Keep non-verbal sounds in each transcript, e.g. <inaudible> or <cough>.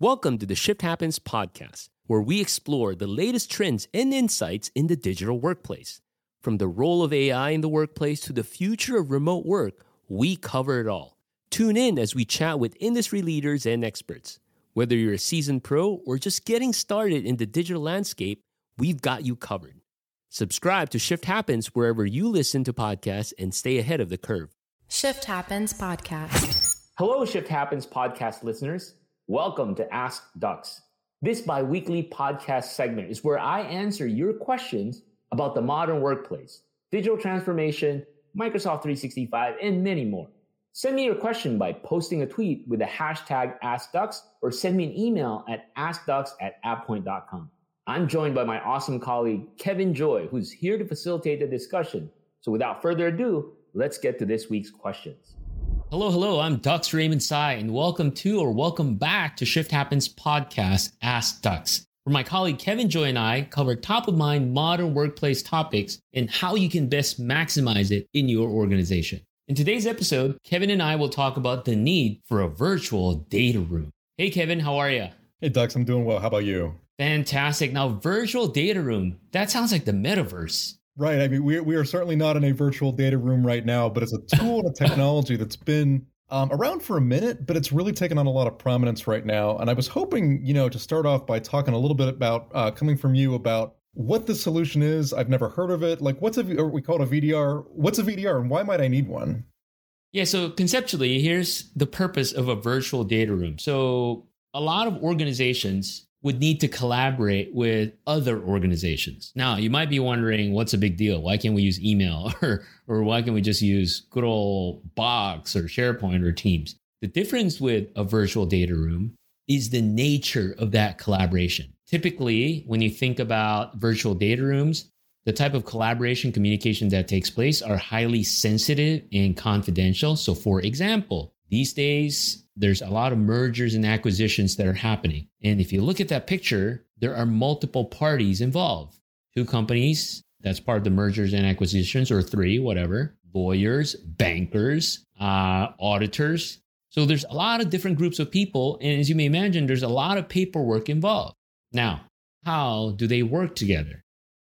Welcome to the Shift Happens podcast, where we explore the latest trends and insights in the digital workplace. From the role of AI in the workplace to the future of remote work, we cover it all. Tune in as we chat with industry leaders and experts. Whether you're a seasoned pro or just getting started in the digital landscape, we've got you covered. Subscribe to Shift Happens wherever you listen to podcasts and stay ahead of the curve. Shift Happens Podcast. Hello, Shift Happens podcast listeners. Welcome to Ask Dux. This bi weekly podcast segment is where I answer your questions about the modern workplace, digital transformation, Microsoft 365, and many more. Send me your question by posting a tweet with the hashtag AskDux or send me an email at askdux at avepoint.com. I'm joined by my awesome colleague, Kevin Joy, who's here to facilitate the discussion. So without further ado, let's get to this week's questions. Hello, hello. I'm Dux Raymond Sy, and welcome to or welcome back to Shift Happens podcast, Ask Dux, where my colleague Kevin Joy and I cover top of mind modern workplace topics and how you can best maximize it in your organization. In today's episode, Kevin and I will talk about the need for a virtual data room. Hey, Kevin, how are you? Hey, Dux, I'm doing well. How about you? Fantastic. Now, virtual data room, that sounds like the metaverse. Right. I mean, we, we are certainly not in a virtual data room right now, but it's a tool and a technology that's been um, around for a minute, but it's really taken on a lot of prominence right now. And I was hoping, you know, to start off by talking a little bit about uh, coming from you about what the solution is. I've never heard of it. Like, what's a we call it a VDR? What's a VDR, and why might I need one? Yeah. So conceptually, here's the purpose of a virtual data room. So a lot of organizations would need to collaborate with other organizations. Now, you might be wondering, what's a big deal? Why can't we use email <laughs> or, or why can't we just use good old Box or SharePoint or Teams? The difference with a virtual data room is the nature of that collaboration. Typically, when you think about virtual data rooms, the type of collaboration communication that takes place are highly sensitive and confidential. So, for example, these days, there's a lot of mergers and acquisitions that are happening. And if you look at that picture, there are multiple parties involved. Two companies, that's part of the mergers and acquisitions, or three, whatever, lawyers, bankers, uh, auditors. So there's a lot of different groups of people. And as you may imagine, there's a lot of paperwork involved. Now, how do they work together?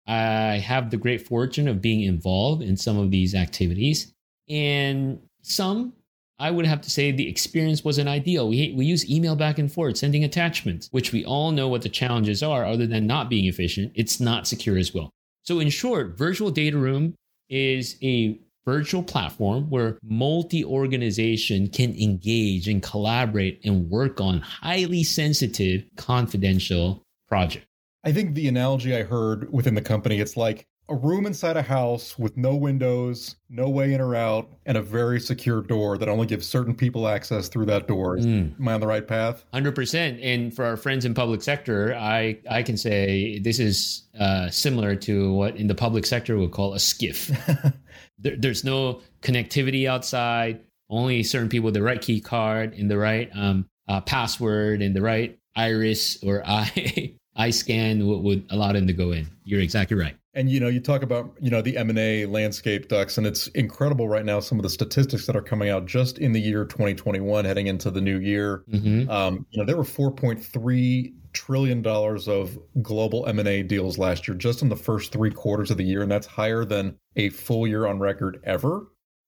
I have the great fortune of being involved in some of these activities, and some I would have to say the experience wasn't ideal. We, we use email back and forth, sending attachments, which we all know what the challenges are, other than not being efficient. It's not secure as well. So, in short, Virtual Data Room is a virtual platform where multi organization can engage and collaborate and work on highly sensitive, confidential projects. I think the analogy I heard within the company, it's like a room inside a house with no windows, no way in or out, and a very secure door that only gives certain people access through that door. Mm. Am I on the right path? Hundred percent. And for our friends in public sector, I I can say this is uh, similar to what in the public sector we call a SCIF. <laughs> there, there's no connectivity outside. Only certain people with the right key card and the right um, uh, password and the right iris or <laughs> eye eye scan what would allow them to go in. You're exactly right. And you know, you talk about you know the M and A landscape, Dux, and it's incredible right now. Some of the statistics that are coming out just in the year 2021, heading into the new year. Mm-hmm. Um, you know, there were 4.3 trillion dollars of global M and A deals last year, just in the first three quarters of the year, and that's higher than a full year on record ever.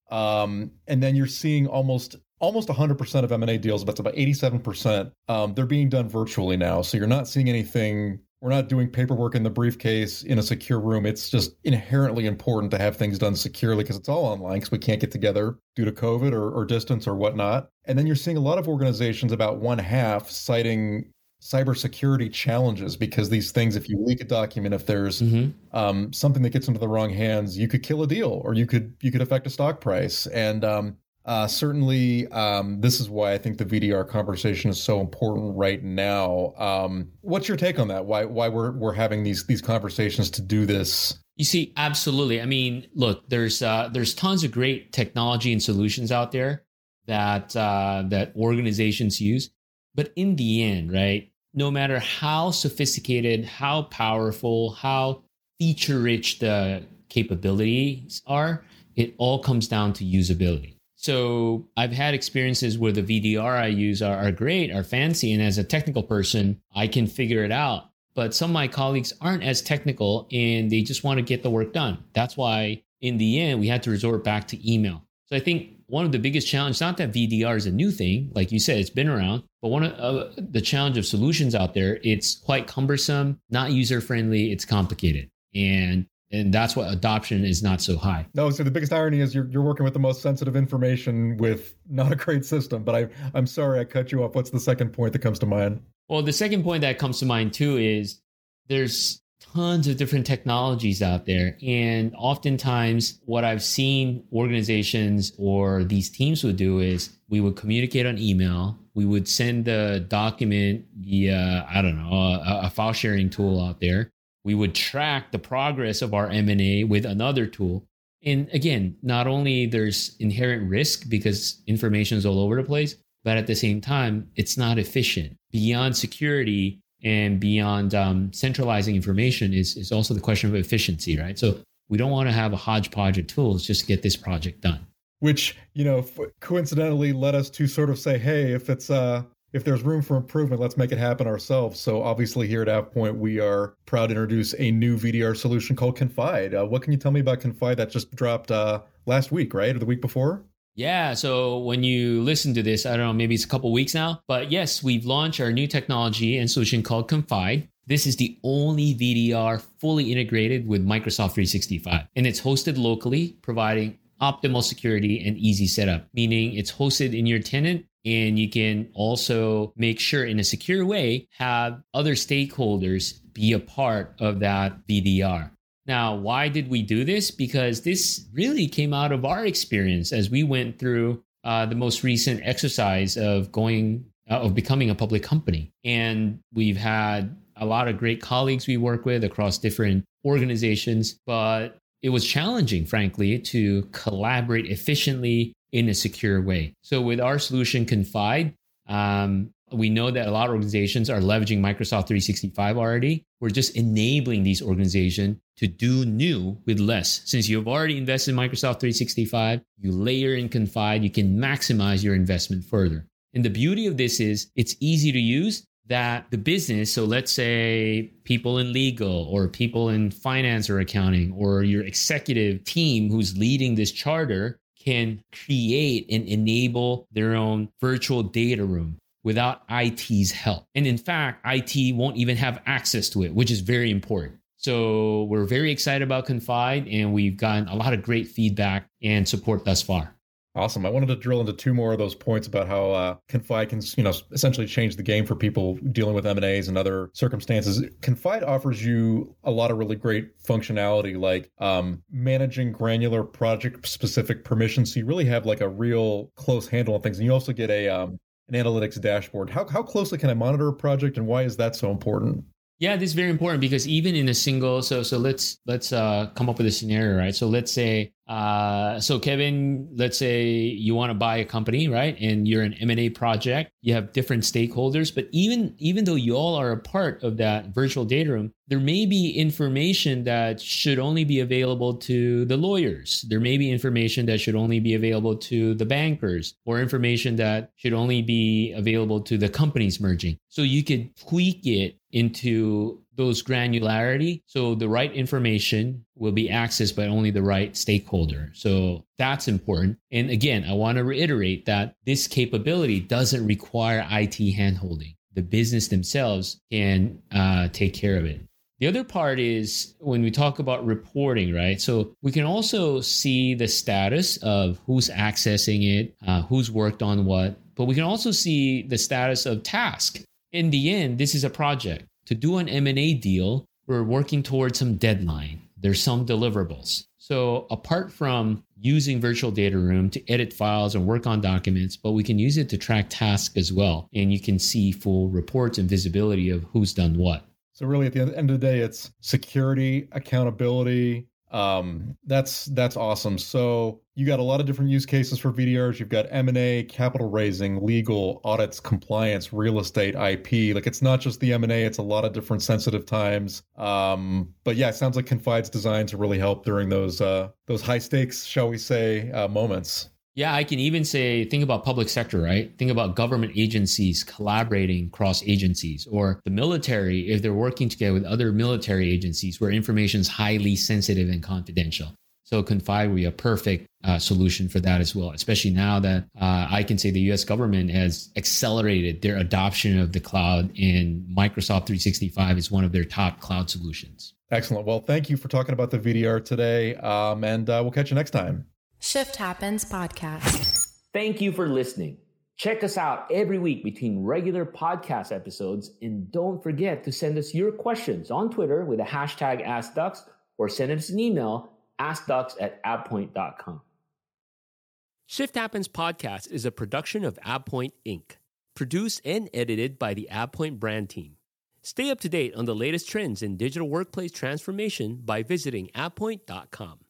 Um, and then you're seeing almost almost 100% of M&A deals, it's about 87%. Um, they're being done virtually now. So you're not seeing anything we're not doing paperwork in the briefcase in a secure room. It's just inherently important to have things done securely because it's all online because we can't get together due to COVID or, or distance or whatnot. And then you're seeing a lot of organizations, about one half, citing cybersecurity challenges because these things, if you leak a document, if there's mm-hmm. um, something that gets into the wrong hands, you could kill a deal or you could you could affect a stock price. And um, uh, certainly, um, this is why I think the VDR conversation is so important right now. Um, what's your take on that? Why why we're we're having these these conversations to do this? You see, absolutely. I mean, look, there's uh, there's tons of great technology and solutions out there that uh, that organizations use, but in the end, right? No matter how sophisticated, how powerful, how feature rich the capabilities are, it all comes down to usability So I've had experiences where the VDR I use are, are great, are fancy. And as a technical person, I can figure it out. But some of my colleagues aren't as technical and they just want to get the work done. That's why in the end, we had to resort back to email. So I think one of the biggest challenges, not that VDR is a new thing, like you said, it's been around, but one of uh, the challenge of solutions out there, it's quite cumbersome, not user friendly, it's complicated. And and that's what adoption is not so high. No, so the biggest irony is you're, you're working with the most sensitive information with not a great system. But I, I'm sorry I cut you off. What's the second point that comes to mind? Well, the second point that comes to mind too is there's tons of different technologies out there. And oftentimes, what I've seen organizations or these teams would do is we would communicate on email. We would send the document via, I don't know, a, a file sharing tool out there we would track the progress of our m&a with another tool. And again not only there's inherent risk because information is all over the place but at the same time it's not efficient. Beyond security and beyond um, centralizing information is, is also the question of efficiency right? So we don't want to have a hodgepodge of tools just to get this project done. Which you know coincidentally led us to sort of say hey if it's uh if there's room for improvement, let's make it happen ourselves. So obviously here at AvePoint, we are proud to introduce a new VDR solution called Confide. Uh, what can you tell me about Confide that just dropped uh, last week, right? Or the week before? Yeah. So when you listen to this, I don't know, maybe it's a couple weeks now, but yes, we've launched our new technology and solution called Confide. This is the only VDR fully integrated with Microsoft 365, and it's hosted locally, providing optimal security and easy setup, meaning it's hosted in your tenant and you can also make sure in a secure way have other stakeholders be a part of that VDR. Now, why did we do this? Because this really came out of our experience as we went through uh, the most recent exercise of going uh, of becoming a public company, and we've had a lot of great colleagues we work with across different organizations, but it was challenging, frankly, to collaborate efficiently in a secure way. So with our solution Confide, um, we know that a lot of organizations are leveraging Microsoft 365 already. We're just enabling these organizations to do new with less. Since you've already invested in Microsoft 365, you layer in Confide, you can maximize your investment further. And the beauty of this is it's easy to use that the business, so let's say people in legal or people in finance or accounting or your executive team who's leading this charter can create and enable their own virtual data room without IT's help. And in fact, IT won't even have access to it, which is very important. So we're very excited about Confide and we've gotten a lot of great feedback and support thus far. Awesome. I wanted to drill into two more of those points about how uh, Confide can, you know, essentially change the game for people dealing with M and A's and other circumstances. Confide offers you a lot of really great functionality, like um, managing granular project-specific permissions. So you really have like a real close handle on things, and you also get a um, an analytics dashboard. How how closely can I monitor a project, and why is that so important? Yeah, this is very important because even in a single, so so let's let's uh, come up with a scenario, right? So let's say, uh, so Kevin, let's say you want to buy a company, right? And you're an M and A project. You have different stakeholders, but even even though you all are a part of that virtual data room, there may be information that should only be available to the lawyers. There may be information that should only be available to the bankers, or information that should only be available to the companies merging. So you could tweak it into those granularity. So the right information will be accessed by only the right stakeholder. So that's important. And again i want to reiterate that this capability doesn't require it handholding. The business themselves can uh, take care of it. The other part is when we talk about reporting, right? So we can also see the status of who's accessing it, uh, who's worked on what, but we can also see the status of task. In the end, this is a project to do an M&A deal, we're working towards some deadline. There's some deliverables. So apart from using virtual data room to edit files and work on documents, but we can use it to track tasks as well. And you can see full reports and visibility of who's done what. So really at the end of the day, it's security, accountability, um, that's that's awesome. So you got a lot of different use cases for VDRs. You've got M and A, capital raising, legal, audits, compliance, real estate, IP. Like it's not just the M and A; it's a lot of different sensitive times. Um, but yeah, it sounds like Confide's designed to really help during those uh, those high stakes, shall we say, uh, moments. Yeah, I can even say, think about public sector, right? Think about government agencies collaborating cross agencies, or the military if they're working together with other military agencies where information is highly sensitive and confidential. So Confide would be a perfect uh, solution for that as well, especially now that uh, I can say the US government has accelerated their adoption of the cloud, and Microsoft 365 is one of their top cloud solutions. Excellent. Well, thank you for talking about the VDR today, um, and uh, we'll catch you next time. Shift Happens Podcast. Thank you for listening. Check us out every week between regular podcast episodes, and don't forget to send us your questions on Twitter with the hashtag AskDux or send us an email askdux at avepoint.com. Shift Happens podcast is a production of AvePoint Inc., produced and edited by the AvePoint brand team. Stay up to date on the latest trends in digital workplace transformation by visiting avepoint.com.